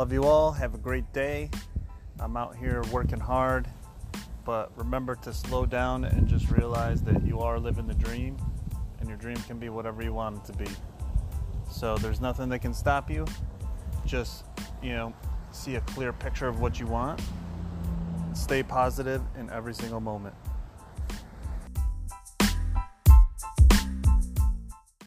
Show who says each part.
Speaker 1: Love you all. Have a great day. I'm out here working hard, but remember to slow down and just realize that you are living the dream, and your dream can be whatever you want it to be. So there's nothing that can stop you. Just, you know, see a clear picture of what you want. Stay positive in every single moment.